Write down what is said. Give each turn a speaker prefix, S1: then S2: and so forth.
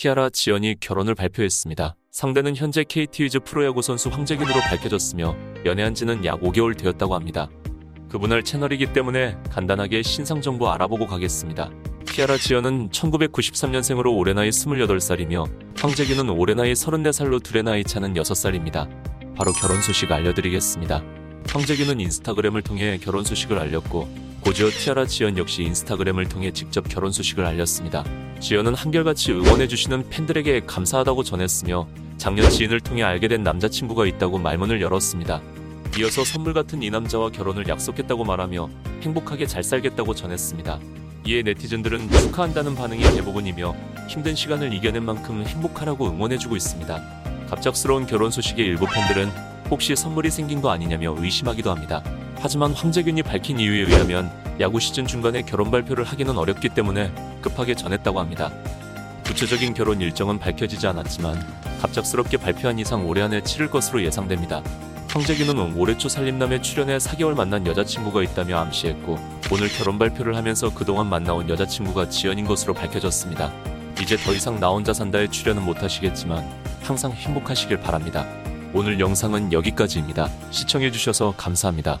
S1: 티아라 지연이 결혼을 발표했습니다. 상대는 현재 KT 위즈 프로야구 선수 황재균으로 밝혀졌으며 연애한 지는 약 5개월 되었다고 합니다. 그분할 채널이기 때문에 간단하게 신상 정보 알아보고 가겠습니다. 티아라 지연은 1993년생으로 올해 나이 28살이며 황재균은 올해 나이 34살로 둘의 나이 차는 6살입니다. 바로 결혼 소식 알려드리겠습니다. 황재균은 인스타그램을 통해 결혼 소식을 알렸고 고지어 티아라 지연 역시 인스타그램을 통해 직접 결혼 소식을 알렸습니다. 지연은 한결같이 응원해주시는 팬들에게 감사하다고 전했으며 작년 지인을 통해 알게 된 남자친구가 있다고 말문을 열었습니다. 이어서 선물 같은 이 남자와 결혼을 약속했다고 말하며 행복하게 잘 살겠다고 전했습니다. 이에 네티즌들은 축하한다는 반응이 대부분이며 힘든 시간을 이겨낸 만큼 행복하라고 응원해주고 있습니다. 갑작스러운 결혼 소식에 일부 팬들은 혹시 선물이 생긴 거 아니냐며 의심하기도 합니다. 하지만 황재균이 밝힌 이유에 의하면 야구 시즌 중간에 결혼 발표를 하기는 어렵기 때문에 급하게 전했다고 합니다. 구체적인 결혼 일정은 밝혀지지 않았지만 갑작스럽게 발표한 이상 올해 안에 치를 것으로 예상됩니다. 황재균은 올해 초 살림남에 출연해 4개월 만난 여자친구가 있다며 암시했고 오늘 결혼 발표를 하면서 그동안 만나온 여자친구가 지연인 것으로 밝혀졌습니다. 이제 더 이상 나 혼자 산다에 출연은 못하시겠지만 항상 행복하시길 바랍니다. 오늘 영상은 여기까지입니다. 시청해주셔서 감사합니다.